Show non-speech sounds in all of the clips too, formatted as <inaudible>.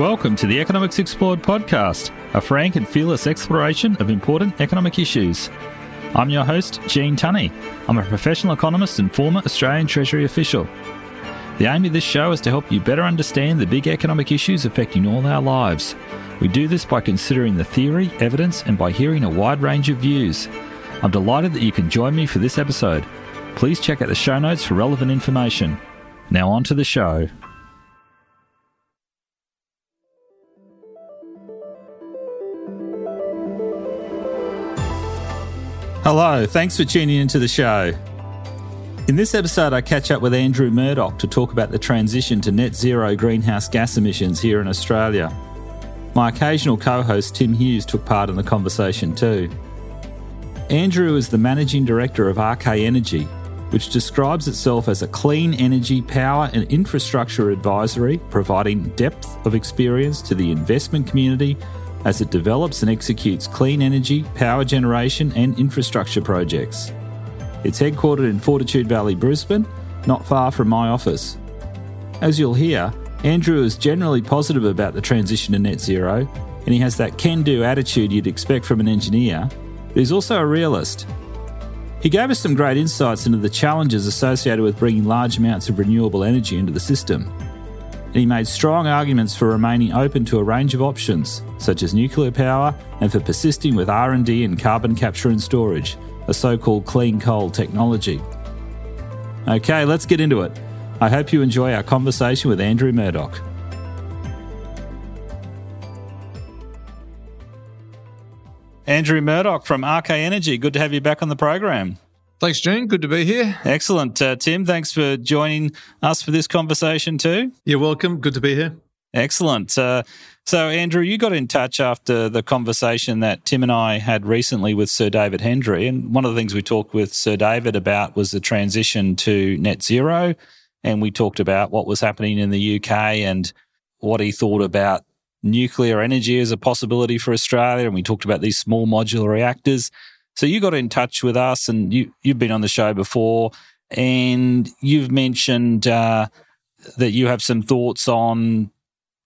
Welcome to the Economics Explored podcast, a frank and fearless exploration of important economic issues. I'm your host, Gene Tunny. I'm a professional economist and former Australian Treasury official. The aim of this show is to help you better understand the big economic issues affecting all our lives. We do this by considering the theory, evidence, and by hearing a wide range of views. I'm delighted that you can join me for this episode. Please check out the show notes for relevant information. Now, on to the show. Hello, thanks for tuning into the show. In this episode, I catch up with Andrew Murdoch to talk about the transition to net zero greenhouse gas emissions here in Australia. My occasional co host Tim Hughes took part in the conversation too. Andrew is the managing director of Arche Energy, which describes itself as a clean energy, power, and infrastructure advisory, providing depth of experience to the investment community as it develops and executes clean energy, power generation, and infrastructure projects. It's headquartered in Fortitude Valley, Brisbane, not far from my office. As you'll hear, Andrew is generally positive about the transition to net zero, and he has that can do attitude you'd expect from an engineer, but he's also a realist. He gave us some great insights into the challenges associated with bringing large amounts of renewable energy into the system and he made strong arguments for remaining open to a range of options, such as nuclear power, and for persisting with R&D in carbon capture and storage, a so-called clean coal technology. Okay, let's get into it. I hope you enjoy our conversation with Andrew Murdoch. Andrew Murdoch from Arche Energy, good to have you back on the program. Thanks, Gene. Good to be here. Excellent. Uh, Tim, thanks for joining us for this conversation too. You're welcome. Good to be here. Excellent. Uh, so, Andrew, you got in touch after the conversation that Tim and I had recently with Sir David Hendry. And one of the things we talked with Sir David about was the transition to net zero. And we talked about what was happening in the UK and what he thought about nuclear energy as a possibility for Australia. And we talked about these small modular reactors. So you got in touch with us, and you you've been on the show before, and you've mentioned uh, that you have some thoughts on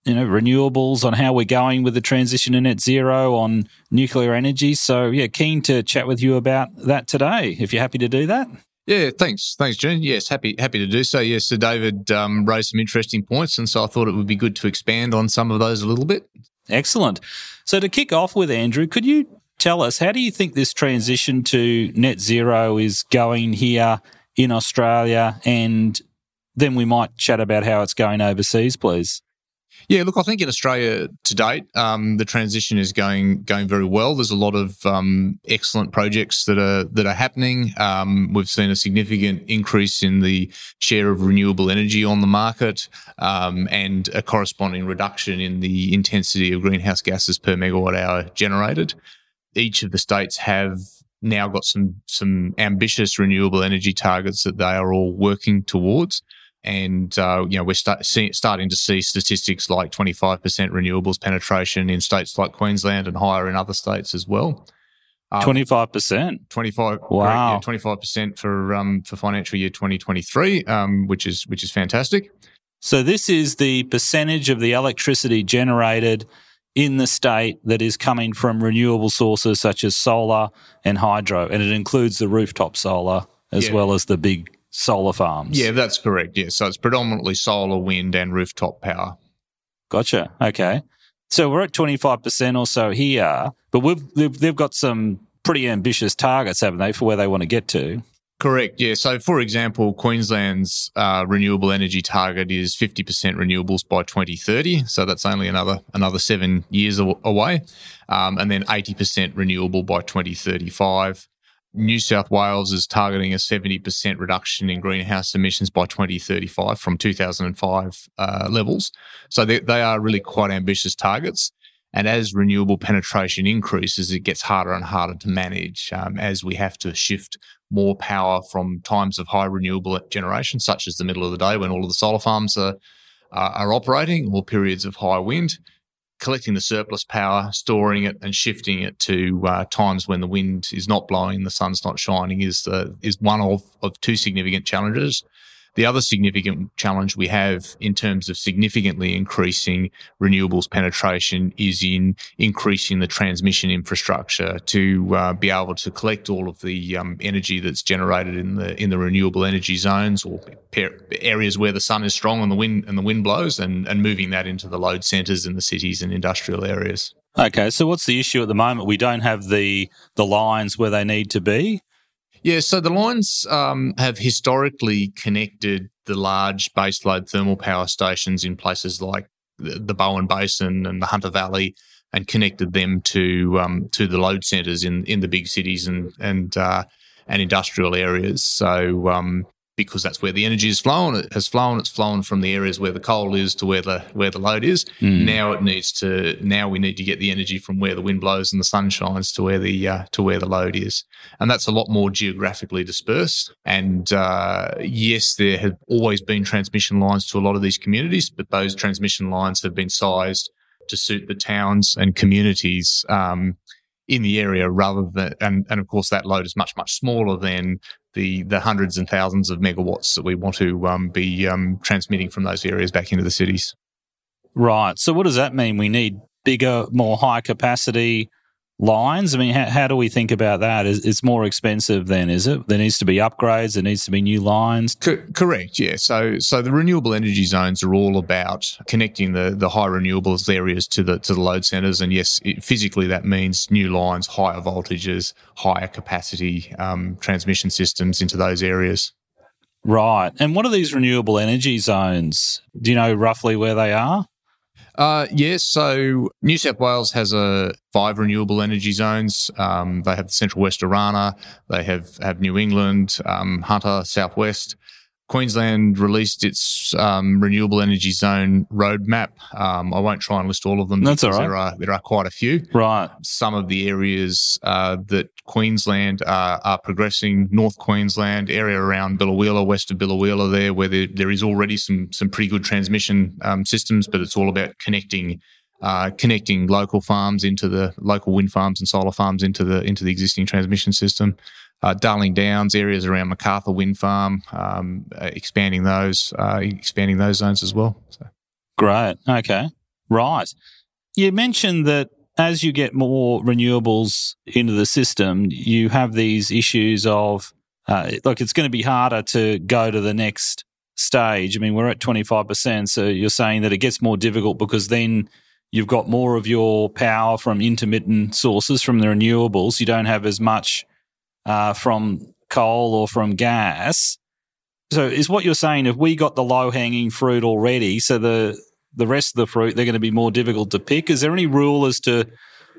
you know renewables, on how we're going with the transition to net zero, on nuclear energy. So yeah, keen to chat with you about that today. If you're happy to do that. Yeah, thanks, thanks, June. Yes, happy happy to do so. Yes, Sir David um, raised some interesting points, and so I thought it would be good to expand on some of those a little bit. Excellent. So to kick off with Andrew, could you tell us how do you think this transition to net zero is going here in Australia? And then we might chat about how it's going overseas, please. Yeah, look, I think in Australia to date, um, the transition is going going very well. There's a lot of um, excellent projects that are that are happening. Um, we've seen a significant increase in the share of renewable energy on the market, um, and a corresponding reduction in the intensity of greenhouse gases per megawatt hour generated each of the states have now got some some ambitious renewable energy targets that they are all working towards. And uh, you know we're start, see, starting to see statistics like 25% renewables penetration in states like Queensland and higher in other states as well. Um, twenty-five percent. Twenty-five. Wow. Twenty-five percent for um, for financial year twenty twenty-three, um, which is which is fantastic. So this is the percentage of the electricity generated in the state that is coming from renewable sources such as solar and hydro, and it includes the rooftop solar as yeah. well as the big solar farms. Yeah, that's correct. Yeah, so it's predominantly solar, wind, and rooftop power. Gotcha. Okay, so we're at twenty five percent or so here, but we've they've, they've got some pretty ambitious targets, haven't they, for where they want to get to? Correct. Yeah. So, for example, Queensland's uh, renewable energy target is 50% renewables by 2030. So that's only another another seven years away, um, and then 80% renewable by 2035. New South Wales is targeting a 70% reduction in greenhouse emissions by 2035 from 2005 uh, levels. So they, they are really quite ambitious targets. And as renewable penetration increases, it gets harder and harder to manage um, as we have to shift more power from times of high renewable generation, such as the middle of the day when all of the solar farms are, uh, are operating, or periods of high wind, collecting the surplus power, storing it, and shifting it to uh, times when the wind is not blowing, the sun's not shining, is uh, is one of, of two significant challenges. The other significant challenge we have in terms of significantly increasing renewables penetration is in increasing the transmission infrastructure to uh, be able to collect all of the um, energy that's generated in the in the renewable energy zones or areas where the sun is strong and the wind and the wind blows, and, and moving that into the load centres in the cities and industrial areas. Okay, so what's the issue at the moment? We don't have the the lines where they need to be. Yeah, so the lines um, have historically connected the large baseload thermal power stations in places like the, Bowen Basin and the Hunter Valley, and connected them to um, to the load centres in in the big cities and and uh, and industrial areas. So um, because that's where the energy is flowing. It has flown. It's flown from the areas where the coal is to where the where the load is. Mm. Now it needs to. Now we need to get the energy from where the wind blows and the sun shines to where the uh, to where the load is, and that's a lot more geographically dispersed. And uh, yes, there have always been transmission lines to a lot of these communities, but those transmission lines have been sized to suit the towns and communities. Um, in the area rather than and, and of course that load is much much smaller than the the hundreds and thousands of megawatts that we want to um, be um, transmitting from those areas back into the cities. Right. So what does that mean? We need bigger, more high capacity lines? I mean, how, how do we think about that? Is it's more expensive then, is it? There needs to be upgrades. There needs to be new lines. Co- correct. Yeah. So so the renewable energy zones are all about connecting the the high renewables areas to the to the load centres, and yes, it, physically that means new lines, higher voltages, higher capacity um, transmission systems into those areas. Right. And what are these renewable energy zones? Do you know roughly where they are? Uh, yes. So New South Wales has a five renewable energy zones. Um, they have the Central West Orana. They have have New England, um, Hunter, Southwest. Queensland released its um, renewable energy zone roadmap. Um, I won't try and list all of them. That's all right. There are there are quite a few. Right. Some of the areas uh, that Queensland uh, are progressing. North Queensland area around Biloela, west of Biloela, there where there, there is already some some pretty good transmission um, systems, but it's all about connecting. Uh, connecting local farms into the local wind farms and solar farms into the into the existing transmission system uh, Darling Downs areas around Macarthur Wind Farm, um, uh, expanding those, uh, expanding those zones as well. So. Great. Okay. Right. You mentioned that as you get more renewables into the system, you have these issues of, uh, look, it's going to be harder to go to the next stage. I mean, we're at 25%. So you're saying that it gets more difficult because then you've got more of your power from intermittent sources from the renewables. You don't have as much uh, from coal or from gas. So is what you're saying if we got the low hanging fruit already, so the the rest of the fruit they're going to be more difficult to pick. Is there any rule as to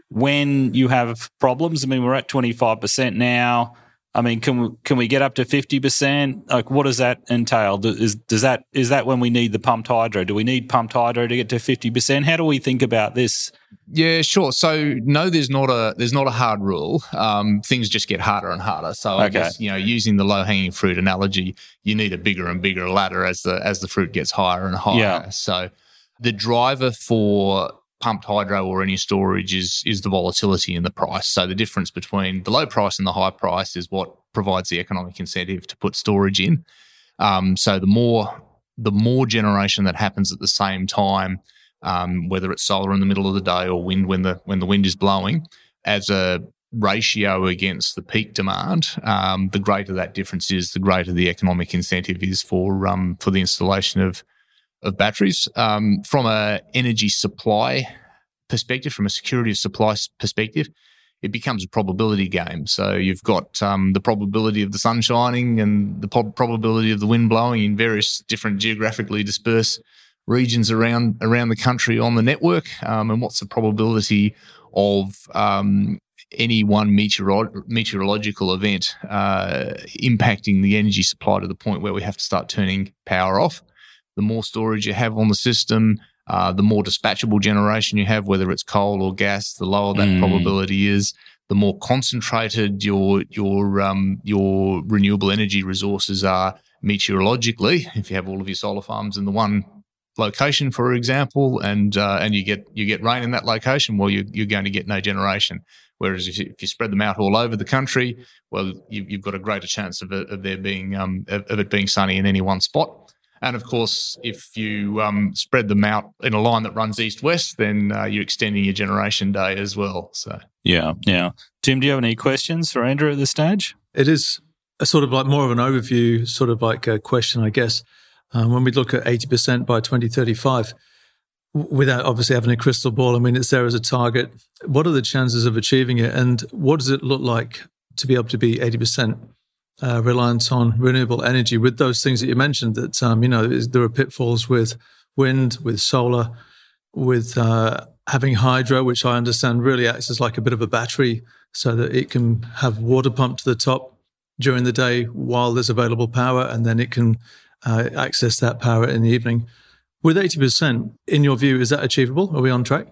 when you have problems? I mean, we're at twenty five percent now. I mean, can we can we get up to fifty percent? Like, what does that entail? Is does that is that when we need the pumped hydro? Do we need pumped hydro to get to fifty percent? How do we think about this? Yeah, sure. So no, there's not a there's not a hard rule. Um, things just get harder and harder. So I guess you know, using the low hanging fruit analogy, you need a bigger and bigger ladder as the as the fruit gets higher and higher. Yeah. So the driver for pumped hydro or any storage is is the volatility in the price. So the difference between the low price and the high price is what provides the economic incentive to put storage in. Um, so the more the more generation that happens at the same time, um, whether it's solar in the middle of the day or wind when the when the wind is blowing, as a ratio against the peak demand, um, the greater that difference is, the greater the economic incentive is for um, for the installation of of batteries. Um, from a energy supply perspective, from a security of supply perspective, it becomes a probability game. So you've got um, the probability of the sun shining and the po- probability of the wind blowing in various different geographically dispersed regions around around the country on the network, um, and what's the probability of um, any one meteoro- meteorological event uh, impacting the energy supply to the point where we have to start turning power off the more storage you have on the system, uh, the more dispatchable generation you have, whether it's coal or gas, the lower that mm. probability is. The more concentrated your your um, your renewable energy resources are meteorologically, if you have all of your solar farms in the one location, for example, and uh, and you get you get rain in that location, well, you, you're going to get no generation. Whereas if you, if you spread them out all over the country, well, you, have got a greater chance of, it, of there being um, of, of it being sunny in any one spot. And of course, if you um, spread them out in a line that runs east west, then uh, you're extending your generation day as well. So yeah, yeah. Tim, do you have any questions for Andrew at this stage? It is a sort of like more of an overview, sort of like a question, I guess. Um, when we look at 80% by 2035, without obviously having a crystal ball, I mean, it's there as a target. What are the chances of achieving it? And what does it look like to be able to be 80% uh, reliant on renewable energy with those things that you mentioned that, um, you know, there are pitfalls with wind, with solar, with uh, having hydro, which I understand really acts as like a bit of a battery so that it can have water pumped to the top during the day while there's available power, and then it can uh, access that power in the evening. With 80%, in your view, is that achievable? Are we on track?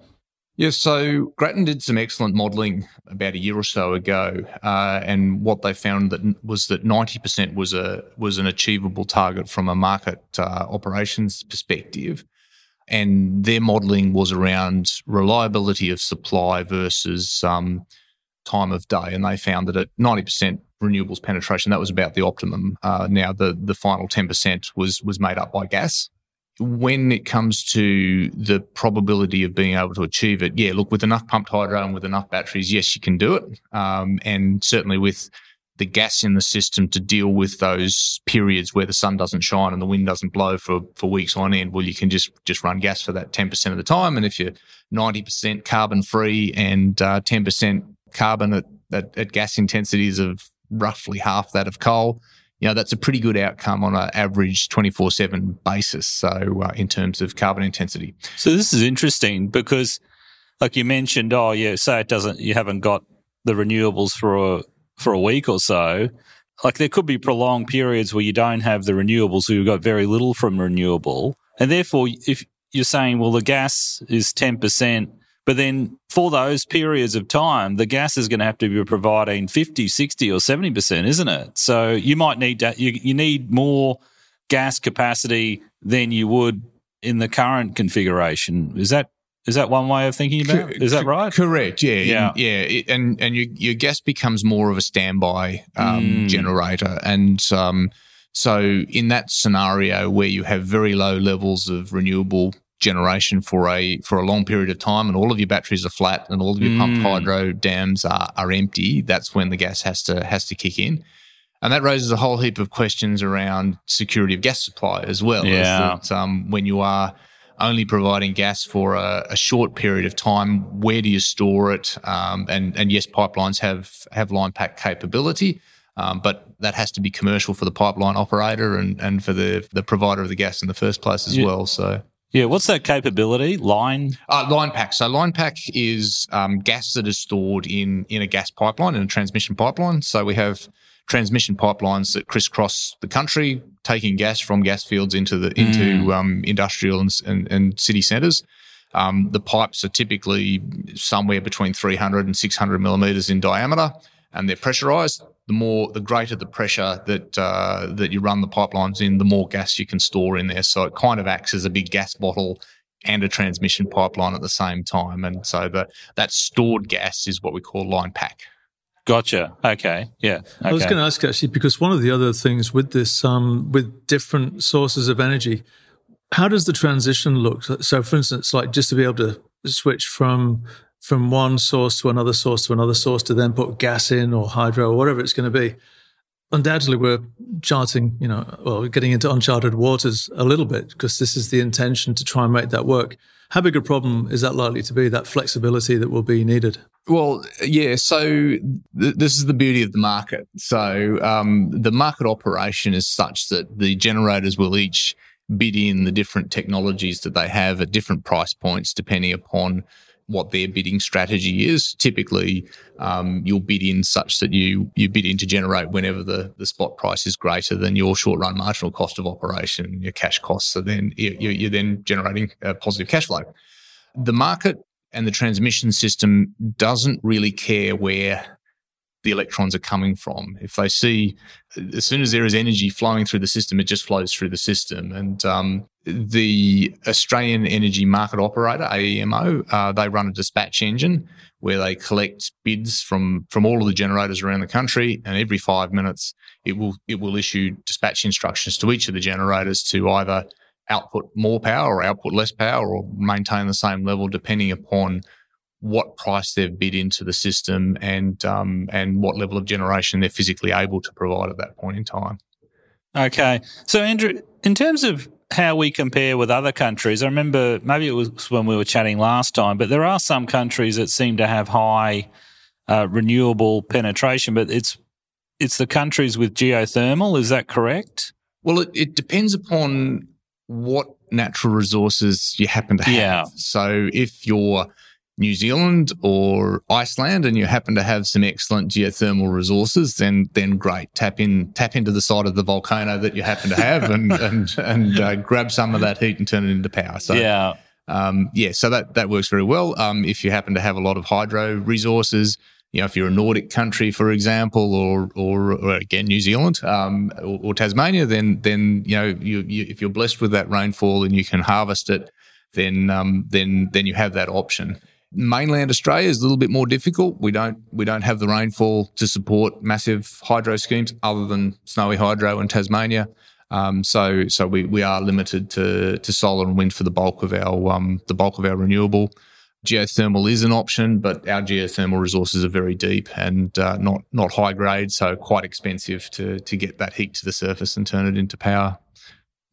Yes, so Grattan did some excellent modelling about a year or so ago, uh, and what they found that was that ninety percent was a was an achievable target from a market uh, operations perspective, and their modelling was around reliability of supply versus um, time of day, and they found that at ninety percent renewables penetration, that was about the optimum. Uh, now the the final ten percent was was made up by gas. When it comes to the probability of being able to achieve it, yeah, look, with enough pumped hydro and with enough batteries, yes, you can do it. Um, and certainly with the gas in the system to deal with those periods where the sun doesn't shine and the wind doesn't blow for, for weeks on end, well, you can just just run gas for that 10% of the time. And if you're 90% carbon free and uh, 10% carbon at, at, at gas intensities of roughly half that of coal, you know, that's a pretty good outcome on an average 24 7 basis. So, uh, in terms of carbon intensity. So, this is interesting because, like you mentioned, oh, yeah, say it doesn't, you haven't got the renewables for a, for a week or so. Like, there could be prolonged periods where you don't have the renewables, or you've got very little from renewable. And therefore, if you're saying, well, the gas is 10%, but then for those periods of time, the gas is going to have to be providing 50, 60 or 70%, isn't it? So you might need that. You, you need more gas capacity than you would in the current configuration. Is that is that one way of thinking about it? Is that right? Correct. Yeah. Yeah. yeah. And and your your gas becomes more of a standby um, mm. generator, and um, so in that scenario where you have very low levels of renewable generation for a for a long period of time and all of your batteries are flat and all of your mm. pumped hydro dams are, are empty that's when the gas has to has to kick in and that raises a whole heap of questions around security of gas supply as well yeah. That, um, when you are only providing gas for a, a, short period of time where do you store it um, and and yes pipelines have have line pack capability um, but that has to be commercial for the pipeline operator and, and for the the provider of the gas in the first place as yeah. well. So yeah, what's that capability? Line? Uh, line pack. So line pack is um, gas that is stored in in a gas pipeline in a transmission pipeline. So we have transmission pipelines that crisscross the country, taking gas from gas fields into the into mm. um, industrial and, and, and city centres. Um, the pipes are typically somewhere between 300 and 600 millimeters in diameter, and they're pressurized the more the greater the pressure that uh, that you run the pipelines in, the more gas you can store in there. So it kind of acts as a big gas bottle and a transmission pipeline at the same time. And so the that stored gas is what we call line pack. Gotcha. Okay. Yeah. Okay. I was going to ask actually because one of the other things with this, um, with different sources of energy, how does the transition look? So, for instance, like just to be able to switch from from one source to another source to another source to then put gas in or hydro or whatever it's going to be. Undoubtedly, we're charting, you know, well, getting into uncharted waters a little bit because this is the intention to try and make that work. How big a problem is that likely to be, that flexibility that will be needed? Well, yeah. So th- this is the beauty of the market. So um, the market operation is such that the generators will each bid in the different technologies that they have at different price points, depending upon what their bidding strategy is. Typically, um, you'll bid in such that you you bid in to generate whenever the, the spot price is greater than your short run marginal cost of operation, your cash costs. So then you, you're then generating a positive cash flow. The market and the transmission system doesn't really care where the electrons are coming from. If they see, as soon as there is energy flowing through the system, it just flows through the system. And um, the Australian Energy Market Operator (AEMO) uh, they run a dispatch engine where they collect bids from from all of the generators around the country, and every five minutes it will it will issue dispatch instructions to each of the generators to either output more power or output less power or maintain the same level depending upon what price they've bid into the system and um, and what level of generation they're physically able to provide at that point in time. Okay, so Andrew, in terms of how we compare with other countries, I remember maybe it was when we were chatting last time, but there are some countries that seem to have high uh, renewable penetration, but it's it's the countries with geothermal. Is that correct? Well, it, it depends upon what natural resources you happen to have. Yeah. So if you're New Zealand or Iceland and you happen to have some excellent geothermal resources, then then great. Tap in tap into the side of the volcano that you happen to have and <laughs> and and uh, grab some of that heat and turn it into power. So yeah. Um, yeah, so that that works very well. Um, if you happen to have a lot of hydro resources, you know, if you're a Nordic country, for example, or or, or again New Zealand um, or, or, Tasmania, then then you know you, you, if you're blessed with that rainfall and you can harvest it, then um, then then you have that option. Mainland Australia is a little bit more difficult. We don't we don't have the rainfall to support massive hydro schemes other than Snowy Hydro in Tasmania. Um, so so we, we are limited to to solar and wind for the bulk of our um, the bulk of our renewable. Geothermal is an option, but our geothermal resources are very deep and uh, not not high grade, so quite expensive to to get that heat to the surface and turn it into power.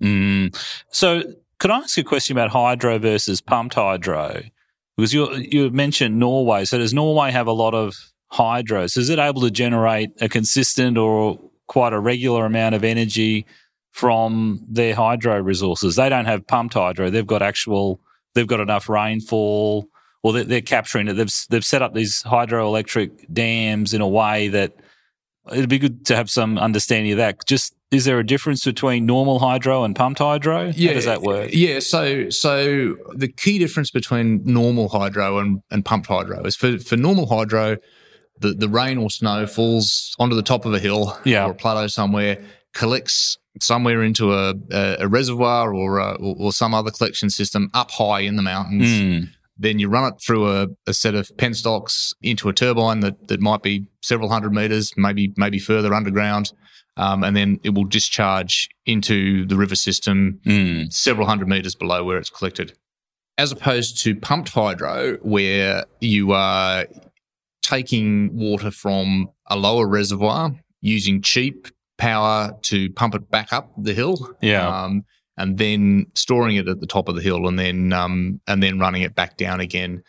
Mm. So, could I ask a question about hydro versus pumped hydro? Because you you mentioned Norway. So does Norway have a lot of hydros? Is it able to generate a consistent or quite a regular amount of energy from their hydro resources? They don't have pumped hydro. They've got actual. They've got enough rainfall, or they're, they're capturing it. They've they've set up these hydroelectric dams in a way that it'd be good to have some understanding of that. Just is there a difference between normal hydro and pumped hydro? Yeah, How does that work? Yeah, so so the key difference between normal hydro and, and pumped hydro is for, for normal hydro, the, the rain or snow falls onto the top of a hill yeah. or a plateau somewhere, collects somewhere into a, a, a reservoir or, a, or, or some other collection system up high in the mountains. Mm. Then you run it through a, a, set of penstocks into a turbine that, that might be several hundred meters, maybe maybe further underground um, and then it will discharge into the river system mm. several hundred meters below where it's collected. As opposed to pumped hydro, where you are taking water from a lower reservoir using cheap power to pump it back up the hill. Yeah. Um, and then storing it at the top of the hill and then um, and then running it back down again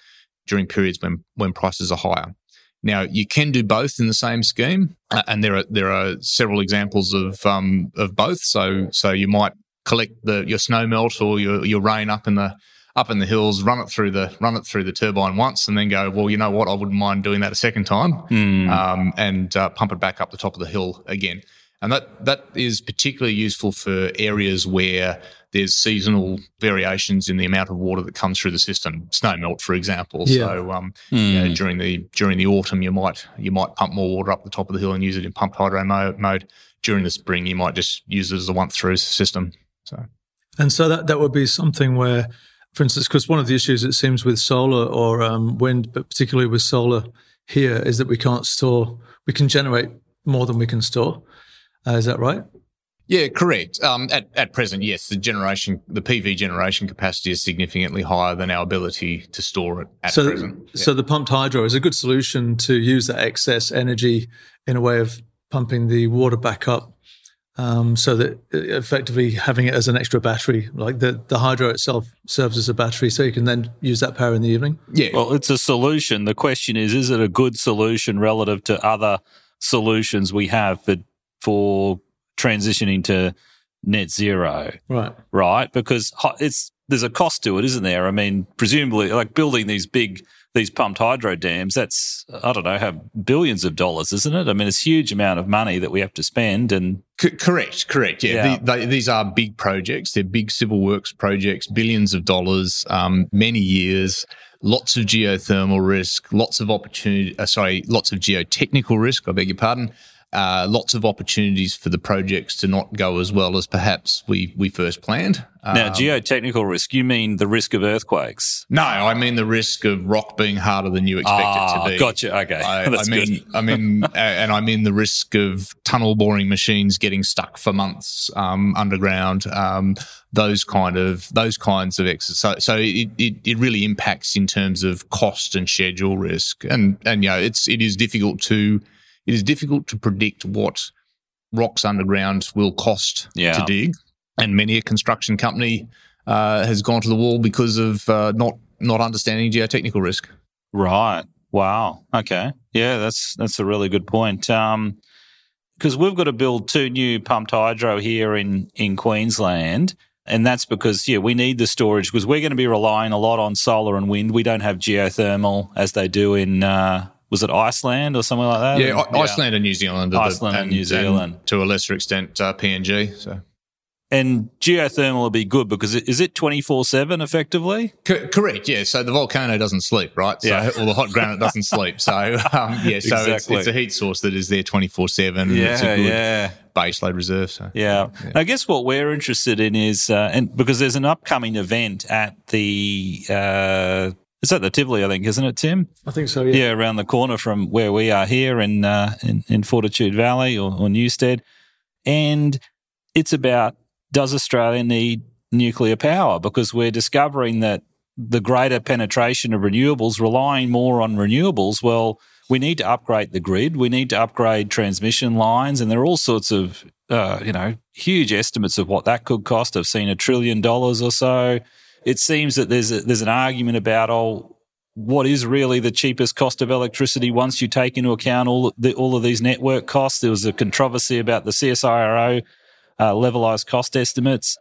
during periods when when prices are higher. Now you can do both in the same scheme, uh, and there are there are several examples of um, of both. So so you might collect the your snow melt or your your rain up in the up in the hills, run it through the run it through the turbine once, and then go. Well, you know what? I wouldn't mind doing that a second time, mm. um, and uh, pump it back up the top of the hill again. And that that is particularly useful for areas where there's seasonal variations in the amount of water that comes through the system. Snow melt, for example. Yeah. So um, mm. you know, during the during the autumn, you might you might pump more water up the top of the hill and use it in pumped hydro mo- mode. During the spring, you might just use it as a once through system. So, and so that that would be something where, for instance, because one of the issues it seems with solar or um, wind, but particularly with solar here, is that we can't store. We can generate more than we can store. Uh, is that right? Yeah, correct. Um, at, at present, yes, the generation, the PV generation capacity is significantly higher than our ability to store it at so, present. Yeah. So the pumped hydro is a good solution to use that excess energy in a way of pumping the water back up. Um, so that uh, effectively having it as an extra battery, like the, the hydro itself serves as a battery, so you can then use that power in the evening. Yeah. Well, it's a solution. The question is, is it a good solution relative to other solutions we have for, for transitioning to net zero. Right. Right. Because it's, there's a cost to it, isn't there? I mean, presumably, like building these big these pumped hydro dams, that's, I don't know, have billions of dollars, isn't it? I mean, it's a huge amount of money that we have to spend. And C- correct, correct. Yeah, Yeah. The- they- these are big projects. They're big civil works projects, billions of dollars, um, many years, lots of geothermal risk, lots of opportunity. Uh, sorry, lots of geotechnical risk. I beg your pardon. Uh, lots of opportunities for the projects to not go as well as perhaps we we first planned. now, Um, geotechnical risk, you mean the risk of earthquakes? no, I mean the risk of rock being harder than you expect it Ah, to be. gotcha. Okay. I, <laughs> That's I mean, good. I mean, <laughs> and I mean the risk of tunnel boring machines getting stuck for months um, underground. Um, those kind of those kinds of exercise. So it, it it really impacts in terms of cost and schedule risk, and and you know it's it is difficult to it is difficult to predict what rocks underground will cost Yeah. to dig, and many a construction company uh, has gone to the wall because of uh, not not understanding geotechnical risk. Right. Wow. Okay. Yeah, that's that's a really good point. Um, because we've got to build two new pumped hydro here in in Queensland, and that's because yeah we need the storage because we're going to be relying a lot on solar and wind. We don't have geothermal as they do in uh, was it Iceland or somewhere like that? Yeah, I- Iceland and New Zealand. are the- Iceland and New Zealand. to a lesser extent, uh, PNG. So And geothermal will be good because it, is it twenty four seven effectively? Co- correct. Yeah. So the volcano doesn't sleep, right? So Yeah. or the hot granite doesn't sleep. So <laughs> um, yeah. So it's, Exactly. it's a heat source that is there twenty four seven. Yeah, It's a good yeah. baseload reserve. So Yeah. I guess what we're interested in is, uh, and because there's an upcoming event at the, uh, it's at the Tivoli, I think, isn't it, Tim? I think so. Yeah. Yeah, around the corner from where we are here in uh, in, in Fortitude Valley or, or Newstead, and it's about does Australia need nuclear power? Because we're discovering that the greater penetration of renewables, relying more on renewables, well, we need to upgrade the grid. We need to upgrade transmission lines, and there are all sorts of uh, you know huge estimates of what that could cost. I've seen a trillion dollars or so. It seems that there's a, there's an argument about oh what is really the cheapest cost of electricity once you take into account all the, all of these network costs. There was a controversy about the CSIRO uh, levelized cost estimates.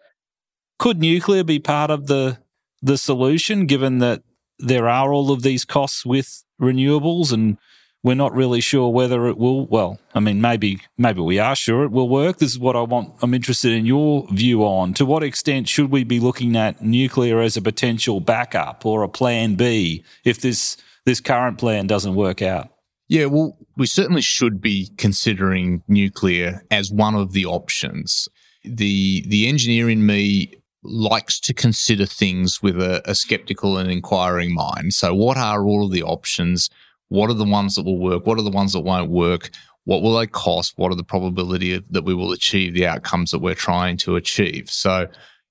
Could nuclear be part of the the solution, given that there are all of these costs with renewables, and we're not really sure whether it will? Well, I mean, maybe maybe we are sure it will work. This is what I want. I'm interested in your view on. To what extent should we be looking at nuclear as a potential backup or a plan B if this this current plan doesn't work out? Yeah, well, we certainly should be considering nuclear as one of the options. The the engineer in me likes to consider things with a, a skeptical and inquiring mind. So, what are all of the options? What are the ones that will work? What are the ones that won't work? What will they cost? What are the probability that we will achieve the outcomes that we're trying to achieve? So,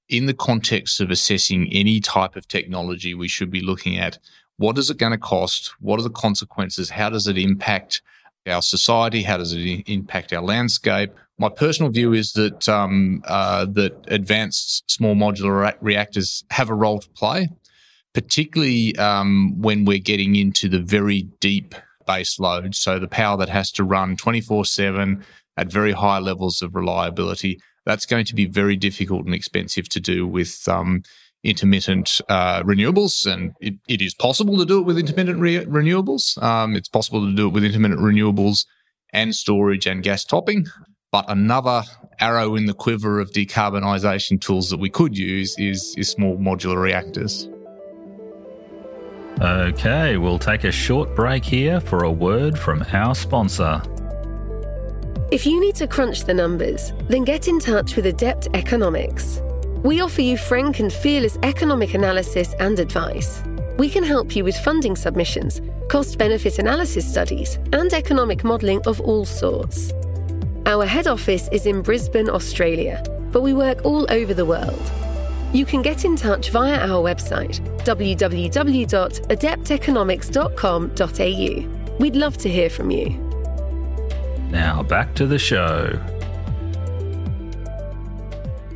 in the context of assessing any type of technology, we should be looking at what is it going to cost? What are the consequences? How does it impact our society? How does it impact our landscape? My personal view is that um, uh, that advanced small modular reactors have a role to play, particularly um, when we're getting into the very deep base load. So the power that has to run 24 7 at very high levels of reliability. That's going to be very difficult and expensive to do with um, intermittent uh, renewables, and it, it is possible to do it with intermittent re- renewables. Um, it's possible to do it with intermittent renewables and storage and gas topping. But another arrow in the quiver of decarbonisation tools that we could use is, is small modular reactors. Okay, we'll take a short break here for a word from our sponsor. If you need to crunch the numbers, then get in touch with Adept Economics. We offer you frank and fearless economic analysis and advice. We can help you with funding submissions, cost benefit analysis studies, and economic modelling of all sorts. Our head office is in Brisbane, Australia, but we work all over the world. You can get in touch via our website, www.adepteconomics.com.au. We'd love to hear from you. Now back to the show.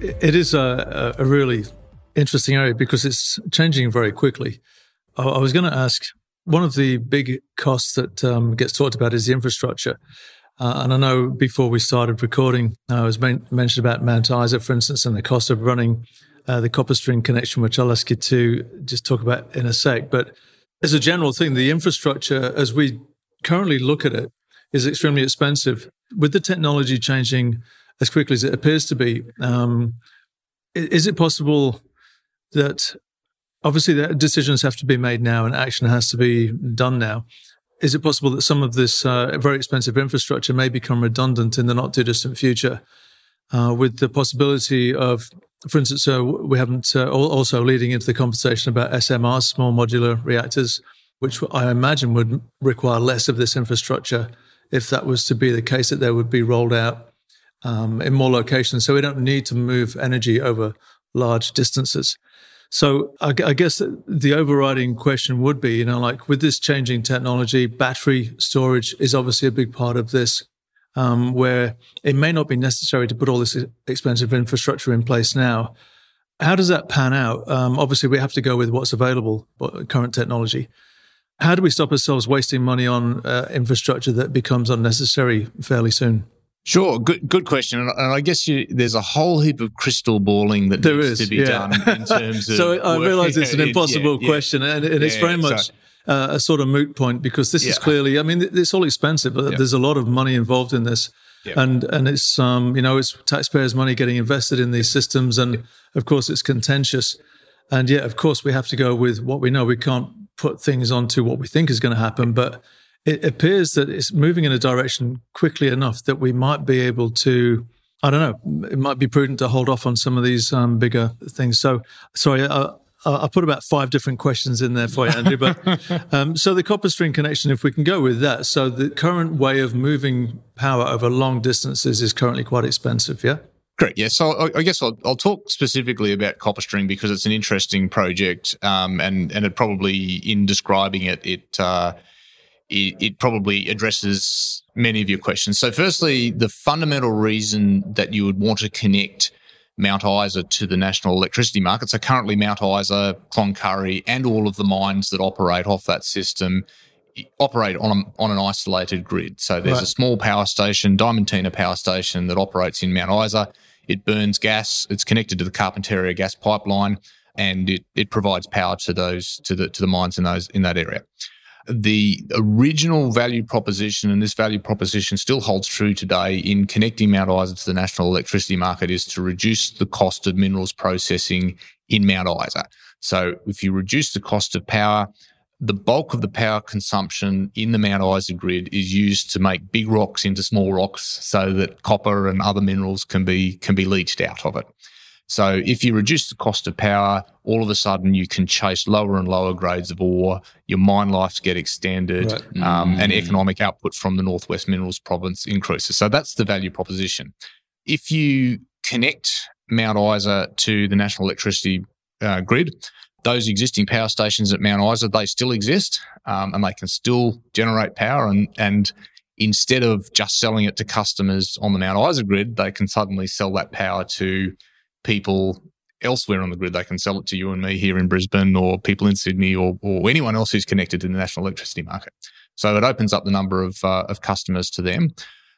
It is a, a really interesting area because it's changing very quickly. I, I was going to ask one of the big costs that um, gets talked about is the infrastructure. Uh, and I know before we started recording, uh, I was men- mentioned about Mount Isa, for instance, and the cost of running uh, the CopperString connection, which I'll ask you to just talk about in a sec. But as a general thing, the infrastructure, as we currently look at it, is extremely expensive. With the technology changing as quickly as it appears to be, um, is it possible that obviously the decisions have to be made now and action has to be done now? Is it possible that some of this uh, very expensive infrastructure may become redundant in the not too distant future? Uh, with the possibility of, for instance, we haven't uh, also leading into the conversation about SMRs, small modular reactors, which I imagine would require less of this infrastructure if that was to be the case, that they would be rolled out um, in more locations. So we don't need to move energy over large distances. So I, I, guess the overriding question would be, you know, like with this changing technology, battery storage is obviously a big part of this, um, where it may not be necessary to put all this expensive infrastructure in place now. How does that pan out? Um, obviously, we have to go with what's available, current technology. How do we stop ourselves wasting money on uh, infrastructure that becomes unnecessary fairly soon? Sure, good good question, and I guess you, there's a whole heap of crystal balling that there needs is, to be yeah. done in terms <laughs> of. so I realise it's an <laughs> impossible yeah, question, and, and it's very much uh, a sort of moot point because this is clearly. I mean, it's all expensive. but There's a lot of money involved in this, and and it's um you know it's taxpayers' money getting invested in these systems, and of course it's contentious, and yet of course we have to go with what we know. We can't put things onto what we think is going to happen, but it appears that it's moving in a direction quickly enough that we might be able to. I don't know. It might be prudent to hold off on some of these um, bigger things. So, sorry, I, I put about five different questions in there for you, Andrew. But <laughs> um, so the CopperString connection, if we can go with that. So the current way of moving power over long distances is currently quite expensive. Yeah. Correct. Yeah. So I guess I'll, I'll, talk specifically about CopperString because it's an interesting project, um, and and it probably in describing it, it, uh, it it probably addresses many of your questions. So, firstly, the fundamental reason that you would want to connect Mount Isa to the national electricity market. So currently, Mount Isa, Cloncurry, and all of the mines that operate off that system operate on a, on an isolated grid. So there's right. a small power station, Diamantina Power Station, that operates in Mount Isa. It burns gas. It's connected to the Carpentaria gas pipeline, and it, it provides power to those to the to the mines in those in that area. The original value proposition, and this value proposition still holds true today in connecting Mount Isa to the national electricity market, is to reduce the cost of minerals processing in Mount Isa. So, if you reduce the cost of power, the bulk of the power consumption in the Mount Isa grid is used to make big rocks into small rocks so that copper and other minerals can be can be leached out of it. So if you reduce the cost of power, all of a sudden you can chase lower and lower grades of ore. Your mine lives get extended, right. um, mm. and economic output from the Northwest Minerals Province increases. So that's the value proposition. If you connect Mount Isa to the national electricity uh, grid, those existing power stations at Mount Isa, they still exist um, and they can still generate power. And, and instead of just selling it to customers on the Mount Isa grid, they can suddenly sell that power to people elsewhere on the grid. They can sell it to you and me here in Brisbane or people in Sydney or, or anyone else who's connected to the national electricity market. So it opens up the number of, uh, of customers to them.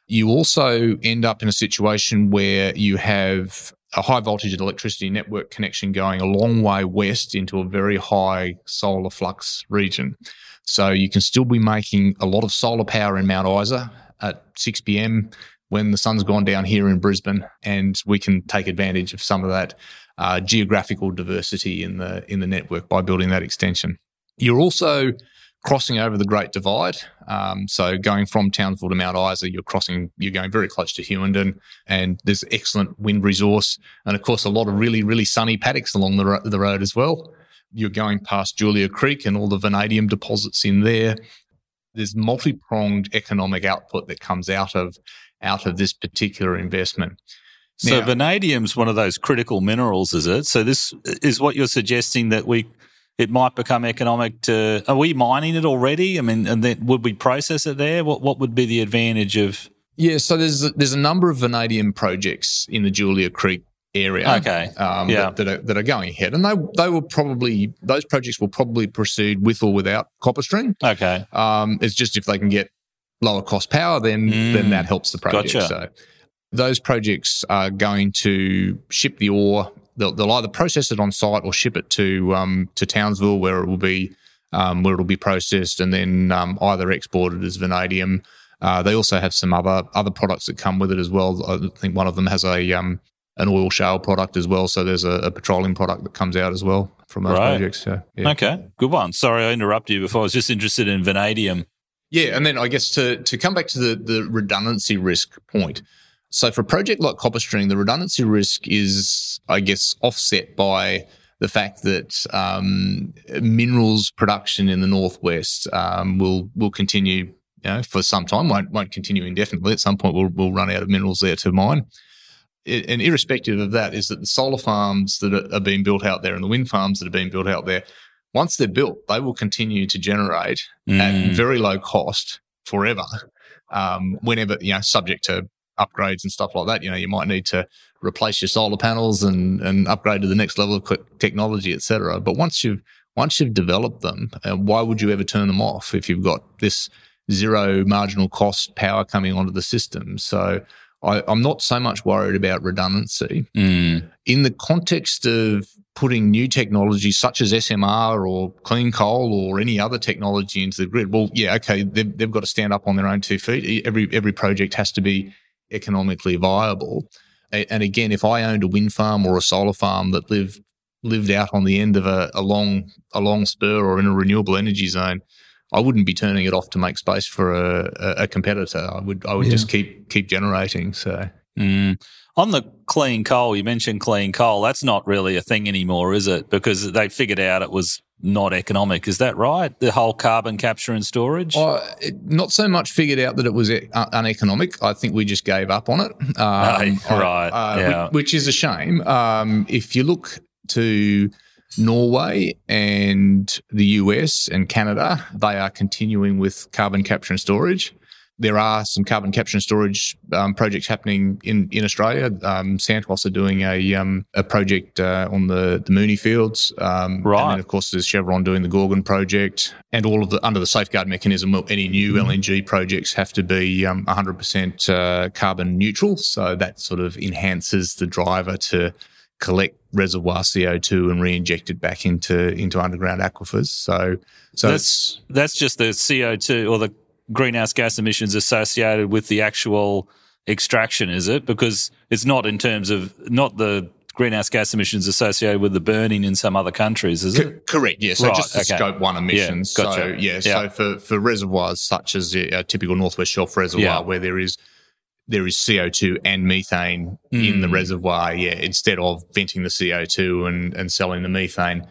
You also end up in a situation where you have a high voltage electricity network connection going a long way west into a very high solar flux region. So you can still be making a lot of solar power in Mount Isa at 6 p.m. when the sun's gone down here in Brisbane, and we can take advantage of some of that uh, geographical diversity in the in the network by building that extension. You're also crossing over the Great Divide. Um, so going from Townsville to Mount Isa, you're crossing, you're going very close to Hughenden, and there's excellent wind resource, and of course a lot of really really sunny paddocks along the ro- the road as well. You're going past Julia Creek and all the vanadium deposits in there. There's multi pronged economic output that comes out of out of this particular investment. So now, vanadium's one of those critical minerals, is it? So this is what you're suggesting that we it might become economic to. Are we mining it already? I mean, and then would we process it there? What what would be the advantage of? Yeah, so there's a, there's a number of vanadium projects in the Julia Creek area. Okay. Um, yeah. That, that, are, that are going ahead, and they they will probably those projects will probably proceed with or without CopperString. Okay. Um, it's just if they can get lower cost power, then mm. then that helps the project. Gotcha. So those projects are going to ship the ore they'll, they'll either process it on site or ship it to um, to Townsville, where it will be um, where it'll be processed and then um, either exported as vanadium. Uh, they also have some other other products that come with it as well. I think one of them has a um, an oil shale product as well. So there's a, a, petroleum product that comes out as well from those right. projects. So, yeah. Okay, good one. Sorry, I interrupted you before. I was just interested in vanadium. Yeah, and then I guess to to come back to the the redundancy risk point. So for a project like CopperString, the redundancy risk is, I guess, offset by the fact that um, minerals production in the northwest um, will will continue, you know, for some time. won't won't continue indefinitely. At some point, we'll we'll run out of minerals there to mine. It, and irrespective of that, is that the solar farms that are, are being built out there and the wind farms that are being built out there, once they're built, they will continue to generate mm. at very low cost forever. Um, whenever you know, subject to upgrades and stuff like that. You know, you might need to replace your solar panels and and upgrade to the next level of technology, etc. But once you've once you've developed them, uh, why would you ever turn them off if you've got this zero marginal cost power coming onto the system? So I, am not so much worried about redundancy mm. in the context of putting new technology such as SMR or clean coal or any other technology into the grid. Well, yeah, okay, they've, they've got to stand up on their own two feet. Every every project has to be economically viable. And again, if I owned a wind farm or a solar farm that lived lived out on the end of a, a long a long spur or in a renewable energy zone, I wouldn't be turning it off to make space for a, a competitor. I would I would yeah. just keep keep generating. So mm. On the clean coal, you mentioned clean coal. That's not really a thing anymore, is it? Because they figured out it was not economic. Is that right? The whole carbon capture and storage? Uh, not so much figured out that it was e- uh, uneconomic. I think we just gave up on it. Um, right. Uh, yeah. which, which, is a shame. Um, if you look to Norway and the US and Canada, they are continuing with carbon capture and storage there are some carbon capture and storage um, projects happening in, in Australia. Um, Santos are doing a um, a project uh, on the the Moomba fields, um, right? And then of course there's Chevron doing the Gorgon project, and all of the under the safeguard mechanism. Any new mm. LNG projects have to be 100% um, uh, carbon neutral, so that sort of enhances the driver to collect reservoir CO2 and re-inject it back into into underground aquifers. So, so that's that's just the CO2 or the greenhouse gas emissions associated with the actual extraction, is it? Because it's not in terms of not the greenhouse gas emissions associated with the burning in some other countries, is it? correct. Yeah. So right, just the okay. scope one emissions. Yeah, gotcha. So yeah, yeah, So for for reservoirs such as a typical Northwest Shelf reservoir, yeah. where there is there is CO2 and methane mm. in the mm. reservoir. Yeah. Instead of venting the CO2 and and selling the methane,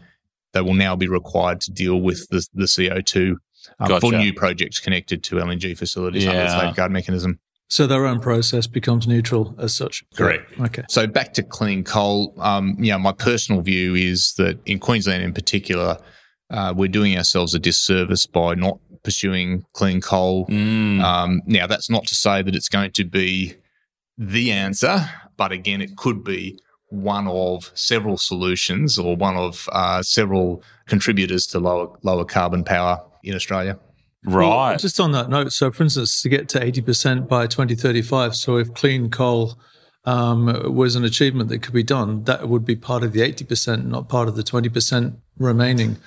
they will now be required to deal with the the CO2 um, gotcha. for new projects connected to LNG facilities yeah. under the safeguard mechanism. So their own process becomes neutral as such. Correct. Okay. So back to clean coal. Um, yeah, my personal view is that in Queensland, in particular, uh, we're doing ourselves a disservice by not pursuing clean coal. Mm. Um, now, that's not to say that it's going to be the answer, but again, it could be one of several solutions or one of uh, several contributors to lower lower carbon power in Australia. Right. Well, just on that note, so for instance, to get to 80% by 2035, so if clean coal um, was an achievement that could be done, that would be part of the 80%, not part of the 20% remaining.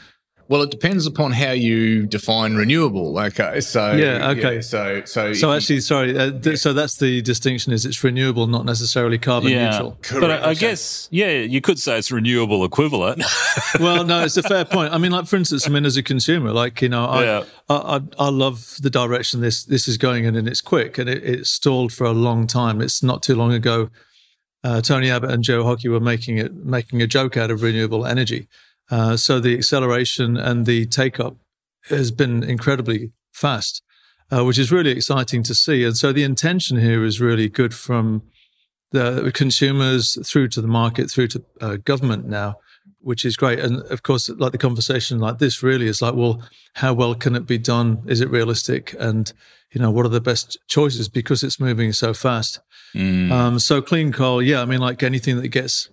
Well, it depends upon how you define renewable. Okay, so yeah, okay, yeah, so so so actually, sorry, uh, th- so that's the distinction: is it's renewable, not necessarily carbon yeah. neutral. Correct. But I, I guess, yeah, you could say it's renewable equivalent. <laughs> well, no, it's a fair point. I mean, like for instance, I mean, as a consumer, like you know, I yeah. I, I, I, love the direction this this is going in, and it's quick, and it, it's stalled for a long time. It's not too long ago. Uh, Tony Abbott and Joe Hockey were making it making a joke out of renewable energy uh, so the acceleration and the take up has been incredibly fast, uh, which is really exciting to see. And so the intention here is really good from the consumers through to the market, through to uh, government now, which is great. And of course, like the conversation like this really is like, well, how well can it be done? Is it realistic? And, you know, what are the best choices because it's moving so fast? Mm. Um, so clean coal, yeah, I mean, like anything that gets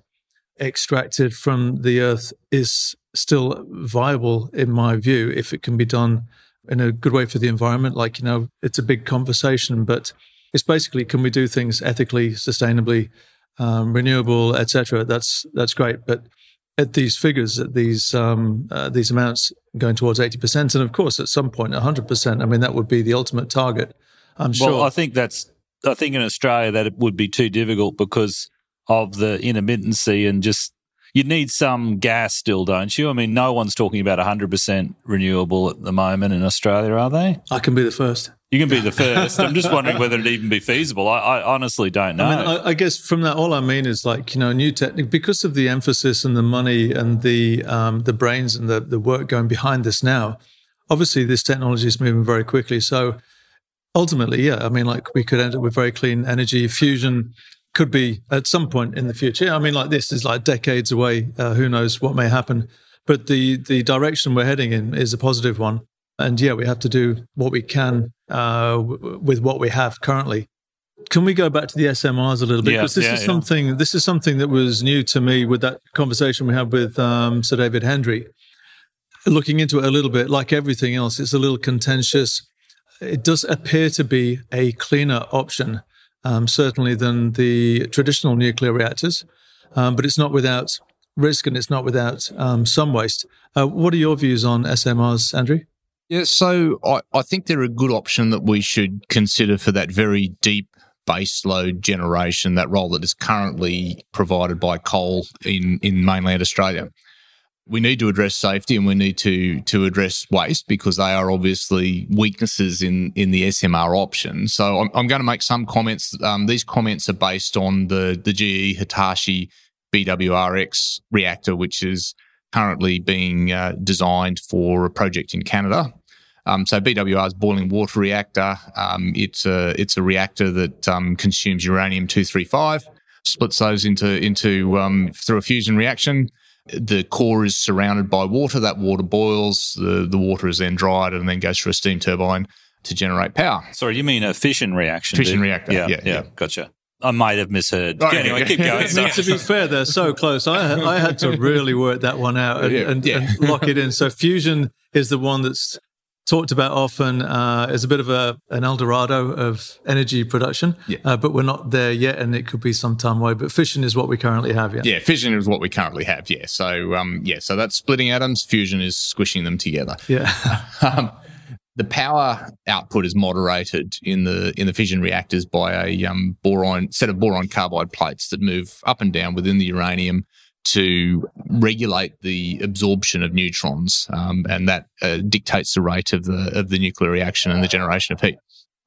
extracted from the earth is still viable in my view if it can be done in a good way for the environment like you know it's a big conversation but it's basically can we do things ethically sustainably um, renewable etc that's that's great but at these figures, at these um, uh, these amounts going towards 80%. And of course, at some point, 100%. I mean, that would be the ultimate target. I'm sure. I think that's, I think in Australia that it would be too difficult because of the intermittency and just, you need some gas still, don't you? I mean, no one's talking about 100% renewable at the moment in Australia, are they? I can be the first. You can be the first. I'm just wondering whether it'd even be feasible. I, I honestly don't know. I, mean, I, I, guess from that, all I mean is like you know, new technique because of the emphasis and the money and the um, the brains and the the work going behind this now. Obviously, this technology is moving very quickly. So ultimately, yeah, I mean, like we could end up with very clean energy. Fusion could be at some point in the future. I mean, like this is like decades away. Uh, who knows what may happen? But the the direction we're heading in is a positive one. And yeah, we have to do what we can uh, w- with what we have currently. Can we go back to the SMRs a little bit? Because this yeah, is yeah. something this is something that was new to me with that conversation we had with um, Sir David Hendry. Looking into it a little bit, like everything else, it's a little contentious. It does appear to be a cleaner option, um, certainly than the traditional nuclear reactors, um, but it's not without risk and it's not without um, some waste. Uh, what are your views on SMRs, Andrew? Yeah, so I, I think they're a good option that we should consider for that very deep base load generation, that role that is currently provided by coal in, in mainland Australia. We need to address safety and we need to to address waste because they are obviously weaknesses in in the SMR option. So I'm, I'm going to make some comments. Um, these comments are based on the the GE Hitachi BWRX reactor, which is currently being uh, designed for a project in Canada. Um, so BWR is boiling water reactor. Um, it's a it's a reactor that um, consumes uranium two three five, splits those into into um, through a fusion reaction. The core is surrounded by water. That water boils. The the water is then dried and then goes through a steam turbine to generate power. Sorry, you mean a fission reaction? Fission reactor. Yeah, yeah, yeah, Gotcha. I might have misheard. Right, anyway, keep <laughs> going. I to be fair, they're so close. I, I had to really work that one out and, yeah, and, yeah. and, lock it in. So fusion is the one that's talked about often uh, as a bit of a an El Dorado of energy production, yeah. uh, but we're not there yet, and it could be some time away. But fission is what we currently have. Yeah, yeah, fission is what we currently have. Yeah, so um, yeah, so that's splitting atoms. Fusion is squishing them together. Yeah. <laughs> um, the power output is moderated in the in the fission reactors by a um, boron set of boron carbide plates that move up and down within the uranium to regulate the absorption of neutrons, um, and that uh, dictates the rate of the of the nuclear reaction and the generation of heat.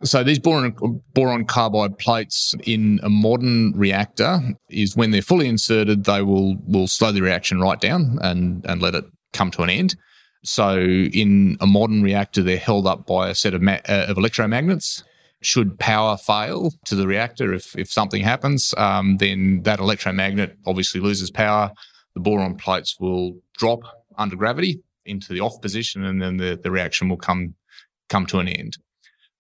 So these boron boron carbide plates in a modern reactor is when they're fully inserted, they will will slow the reaction right down and and let it come to an end. So in a modern reactor, they're held up by a set of, ma- uh, of electromagnets. Should power fail to the reactor, if, if something happens, um, then that electromagnet obviously loses power. The boron plates will drop under gravity into the off position, and then the, the reaction will come come to an end.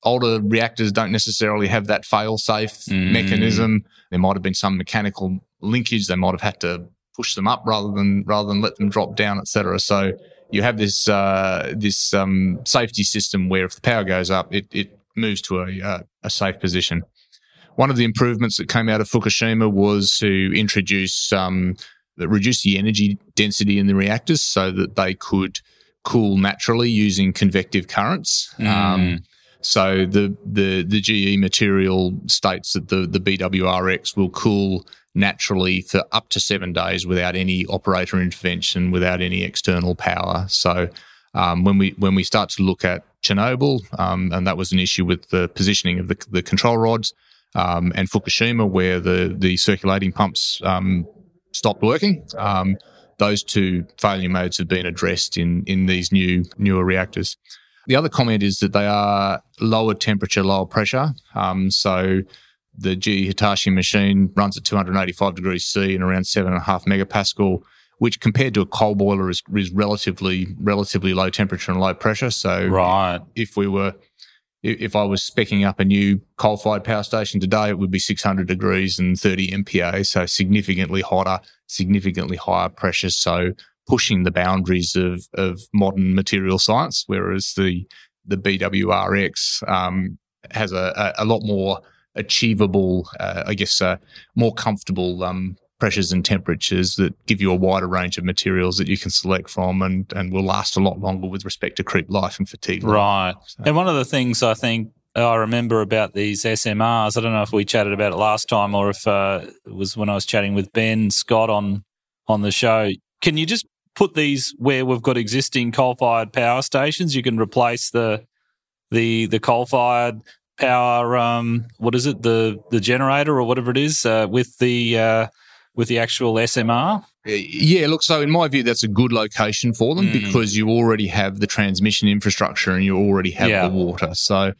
Older reactors don't necessarily have that fail safe mm. mechanism. There might have been some mechanical linkage. They might have had to push them up rather than rather than let them drop down, etc. So you have this uh, this um, safety system where if the power goes up, it, it moves to a, uh, a safe position. One of the improvements that came out of Fukushima was to introduce um, reduce the energy density in the reactors so that they could cool naturally using convective currents. Mm. Um, so the the the GE material states that the the BWRX will cool naturally for up to seven days without any operator intervention, without any external power. So um, when we when we start to look at Chernobyl, um, and that was an issue with the positioning of the, the control rods, um, and Fukushima, where the the circulating pumps um, stopped working. Um, those two failure modes have been addressed in in these new newer reactors. The other comment is that they are lower temperature, lower pressure. Um, so the GE Hitachi machine runs at 285 degrees C and around seven and a half megapascal, which compared to a coal boiler is, is relatively relatively low temperature and low pressure. So right. if we were if I was specking up a new coal-fired power station today, it would be 600 degrees and 30 MPa, so significantly hotter, significantly higher pressure. So pushing the boundaries of, of modern material science, whereas the the BWRX um, has a, a, a lot more achievable, uh, I guess, uh, more comfortable um, pressures and temperatures that give you a wider range of materials that you can select from and, and will last a lot longer with respect to creep life and fatigue. Life. Right. So. And one of the things I think I remember about these SMRs, I don't know if we chatted about it last time or if uh, it was when I was chatting with Ben Scott on on the show. Can you just put these where we've got existing coal fired power stations? You can replace the the the coal fired power um, what is it the the generator or whatever it is uh, with the uh, with the actual SMR? Yeah, look, so in my view, that's a good location for them mm. because you already have the transmission infrastructure and you already have yeah. the water. So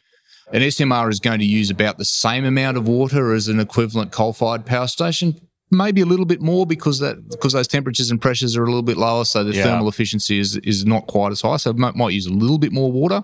an SMR is going to use about the same amount of water as an equivalent coal-fired power station, maybe a little bit more because that because those temperatures and pressures are a little bit lower, so the yeah. thermal efficiency is is not quite as high. So it might, might use a little bit more water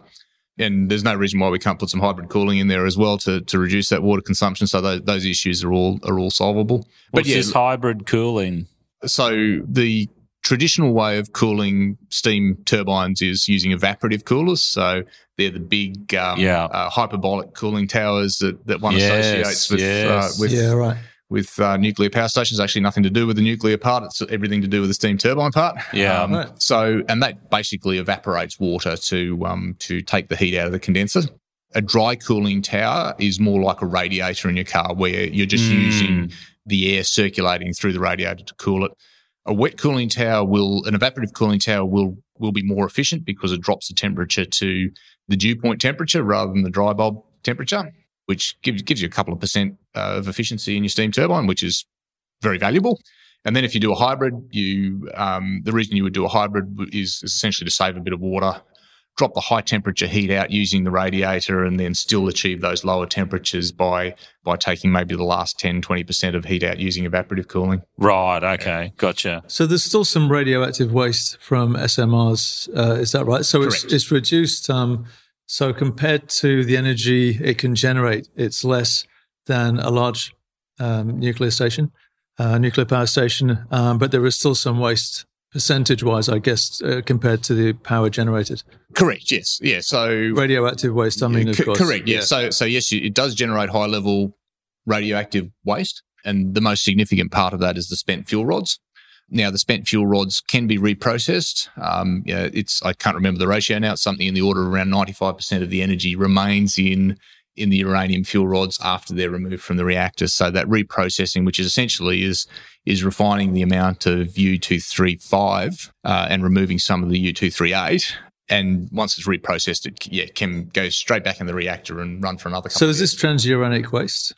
and there's no reason why we can't put some hybrid cooling in there as well to, to reduce that water consumption. So those, those issues are all are all solvable. What's but yeah, this hybrid cooling? So the traditional way of cooling steam turbines is using evaporative coolers. So they're the big um, yeah. uh, hyperbolic cooling towers that, that one yes, associates with yes. uh, with yeah, right with uh, nuclear power stations. Actually, nothing to do with the nuclear part. It's everything to do with the steam turbine part. Yeah. Um. So, and that basically evaporates water to um, to take the heat out of the condenser. A dry cooling tower is more like a radiator in your car, where you're just mm. using the air circulating through the radiator to cool it. A wet cooling tower will, an evaporative cooling tower will will be more efficient because it drops the temperature to the dew point temperature rather than the dry bulb temperature which gives, gives you a couple of percent uh, of efficiency in your steam turbine, which is very valuable. And then if you do a hybrid, you um, the reason you would do a hybrid is, is essentially to save a bit of water, drop the high temperature heat out using the radiator, and then still achieve those lower temperatures by by taking maybe the last 10, 20% of heat out using evaporative cooling. Right. Okay. Gotcha. So there's still some radioactive waste from SMRs. Uh, is that right? So it's, it's reduced. Um, so compared to the energy it can generate, it's less than a large um, nuclear station, uh, nuclear power station, um, but there is still some waste percentage wise, I guess, uh, compared to the power generated. Correct. Yes. Yeah. So radioactive waste. I mean, c- correct. Yeah. yeah. So so yes, it does generate high level radioactive waste, and the most significant part of that is the spent fuel rods. Now, the spent fuel rods can be reprocessed. Um, yeah, it's I can't remember the ratio now. It's something in the order of around ninety five percent of the energy remains in in the uranium fuel rods after they're removed from the reactor. So that reprocessing, which is essentially is is refining the amount of U two three five uh, and removing some of the U two three eight. And once it's reprocessed, it yeah can go straight back in the reactor and run for another. so is this transuranic waste?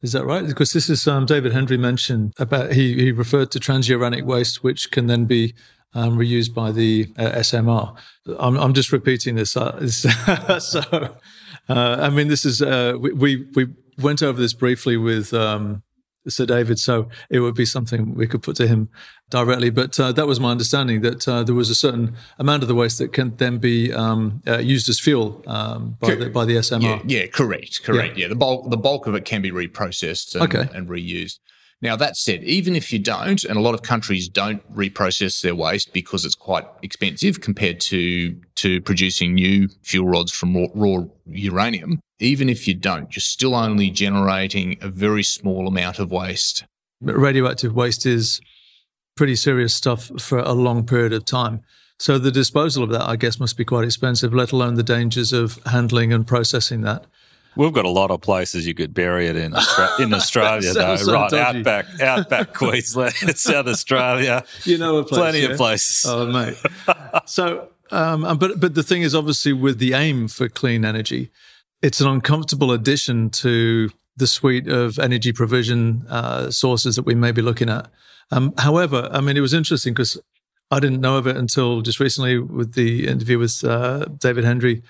Is that right? Because this is um, David Hendry mentioned about he, he referred to transuranic waste, which can then be um, reused by the uh, SMR. I'm, I'm, just repeating this. Uh, <laughs> so, uh, I mean, this is uh, we, we, we went over this briefly with um, Sir David, so it would be something we could put to him directly. But uh, that was my understanding that uh, there was a certain amount of the waste that can then be um, uh, used as fuel um, by, the, by the SMR. Yeah, yeah correct, correct. Yeah. yeah. the bulk the bulk of it can be reprocessed and, okay. and reused. Now, that said, even if you don't, and a lot of countries don't reprocess their waste because it's quite expensive compared to, to producing new fuel rods from raw, raw uranium, even if you don't, you're still only generating a very small amount of waste. Radioactive waste is pretty serious stuff for a long period of time. So the disposal of that, I guess, must be quite expensive, let alone the dangers of handling and processing that. We've got a lot of places you could bury it in, Austra- in <laughs> Australia, though. So right, dodgy. outback, outback <laughs> Queensland, <laughs> South Australia. You know a place, plenty yeah? of places. Oh, mate. so, um, but but the thing is, obviously, with the aim for clean energy, it's an uncomfortable addition to the suite of energy provision uh, sources that we may be looking at. Um, however, I mean, it was interesting because I didn't know of it until just recently with the interview with uh, David Hendry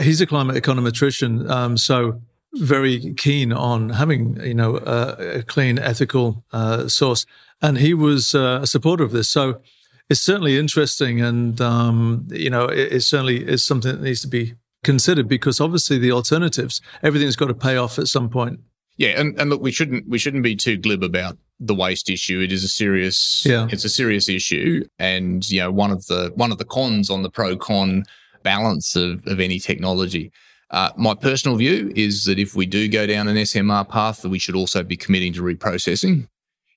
he's a climate econometrician, um, so very keen on having you know a, a clean, ethical uh, source, and he was uh, a supporter of this. So it's certainly interesting, and um, you know it, it, certainly is something that needs to be considered because obviously the alternatives, everything's got to pay off at some point. Yeah, and, and look, we shouldn't we shouldn't be too glib about the waste issue. It is a serious yeah. it's a serious issue, and you know one of the one of the cons on the pro con balance of, of any technology. Uh, my personal view is that if we do go down an SMR path, that we should also be committing to reprocessing.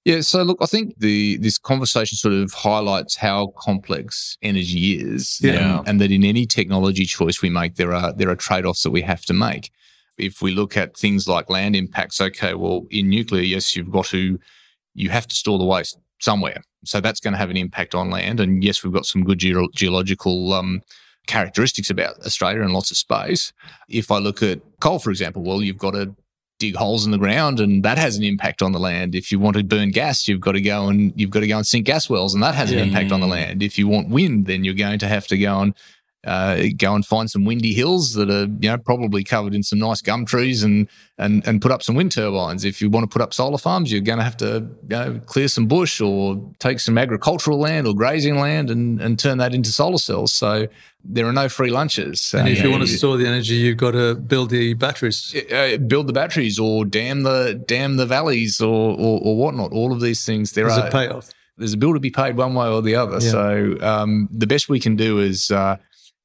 Yeah, so look, I think the this conversation sort of highlights how complex energy is, Yeah. and, and that in any technology choice we make, there are there are trade offs that we have to make. If we look at things like land impacts, okay, well, in nuclear, yes, you've got to you have to store the waste somewhere, so that's going to have an impact on land. And yes, we've got some good geo- geological um, characteristics about Australia and lots of space. If I look at coal, for example, well, you've got to dig holes in the ground and that has an impact on the land. If you want to burn gas, you've got to go and you've got to go and sink gas wells and that has Yeah. an impact on the mm. land. If you want wind, then you're going to have to go and uh, go and find some windy hills that are you know probably covered in some nice gum trees and and and put up some wind turbines. If you want to put up solar farms, you're going to have to you know, clear some bush or take some agricultural land or grazing land and and turn that into solar cells. So there are no free lunches. And Uh, if you want to store the energy, you've got to build the batteries. uh, build the batteries or dam the dam the valleys or, or or whatnot. All of these things there There's are a payoff. there's a bill to be paid one way or the other. Yeah. So um, the best we can do is uh,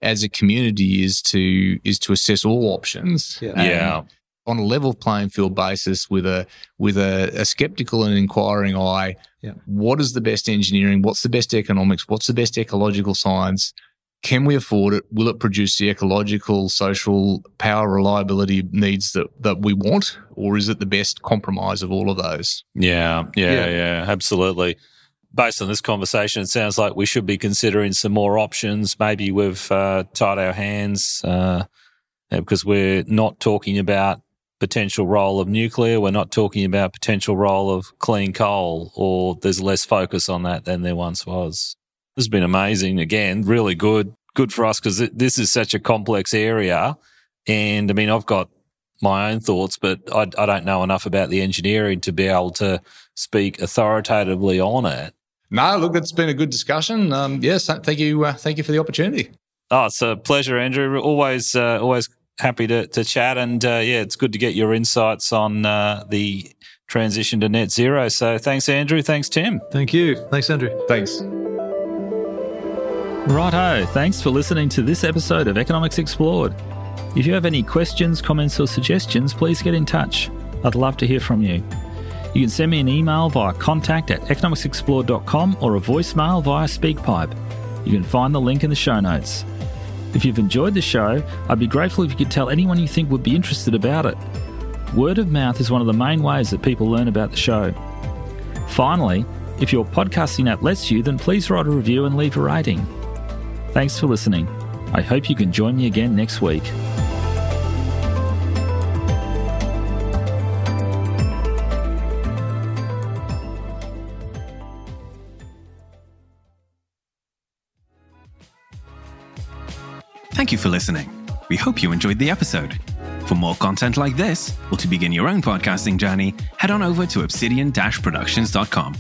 as a community is to is to assess all options. Yeah. Yeah. On a level playing field basis, with a with a, a skeptical and inquiring eye, Yeah. what is the best engineering? What's the best economics? What's the best ecological science? Can we afford it? Will it produce the ecological, social, power, reliability needs that, that we want? Or is it the best compromise of all of those? Yeah, yeah, Yeah. yeah, absolutely. Based on this conversation, it sounds like we should be considering some more options. Maybe we've uh, tied our hands uh, because we're not talking about potential role of nuclear. We're not talking about potential role of clean coal, or there's less focus on that than there once was. This has been amazing. Again, really good, good for us because this is such a complex area. And I mean, I've got my own thoughts, but I, I don't know enough about the engineering to be able to speak authoritatively on it. No, look, it's been a good discussion. Um, yes, thank you, uh, thank you for the opportunity. Oh, it's a pleasure, Andrew. Always, uh, always happy to, to chat. And uh, yeah, it's good to get your insights on uh, the transition to net zero. So thanks, Andrew. Thanks, Tim. Thank you. Thanks, Andrew. Thanks. Righto. Thanks for listening to this episode of Economics Explored. If you have any questions, comments, or suggestions, please get in touch. I'd love to hear from you. You can send me an email via contact at economicsexplored.com or a voicemail via SpeakPipe. You can find the link in the show notes. If you've enjoyed the show, I'd be grateful if you could tell anyone you think would be interested about it. Word of mouth is one of the main ways that people learn about the show. Finally, if your podcasting app lets you, then please write a review and leave a rating. Thanks for listening. I hope you can join me again next week. Thank you for listening. We hope you enjoyed the episode. For more content like this, or to begin your own podcasting journey, head on over to obsidian-productions.com.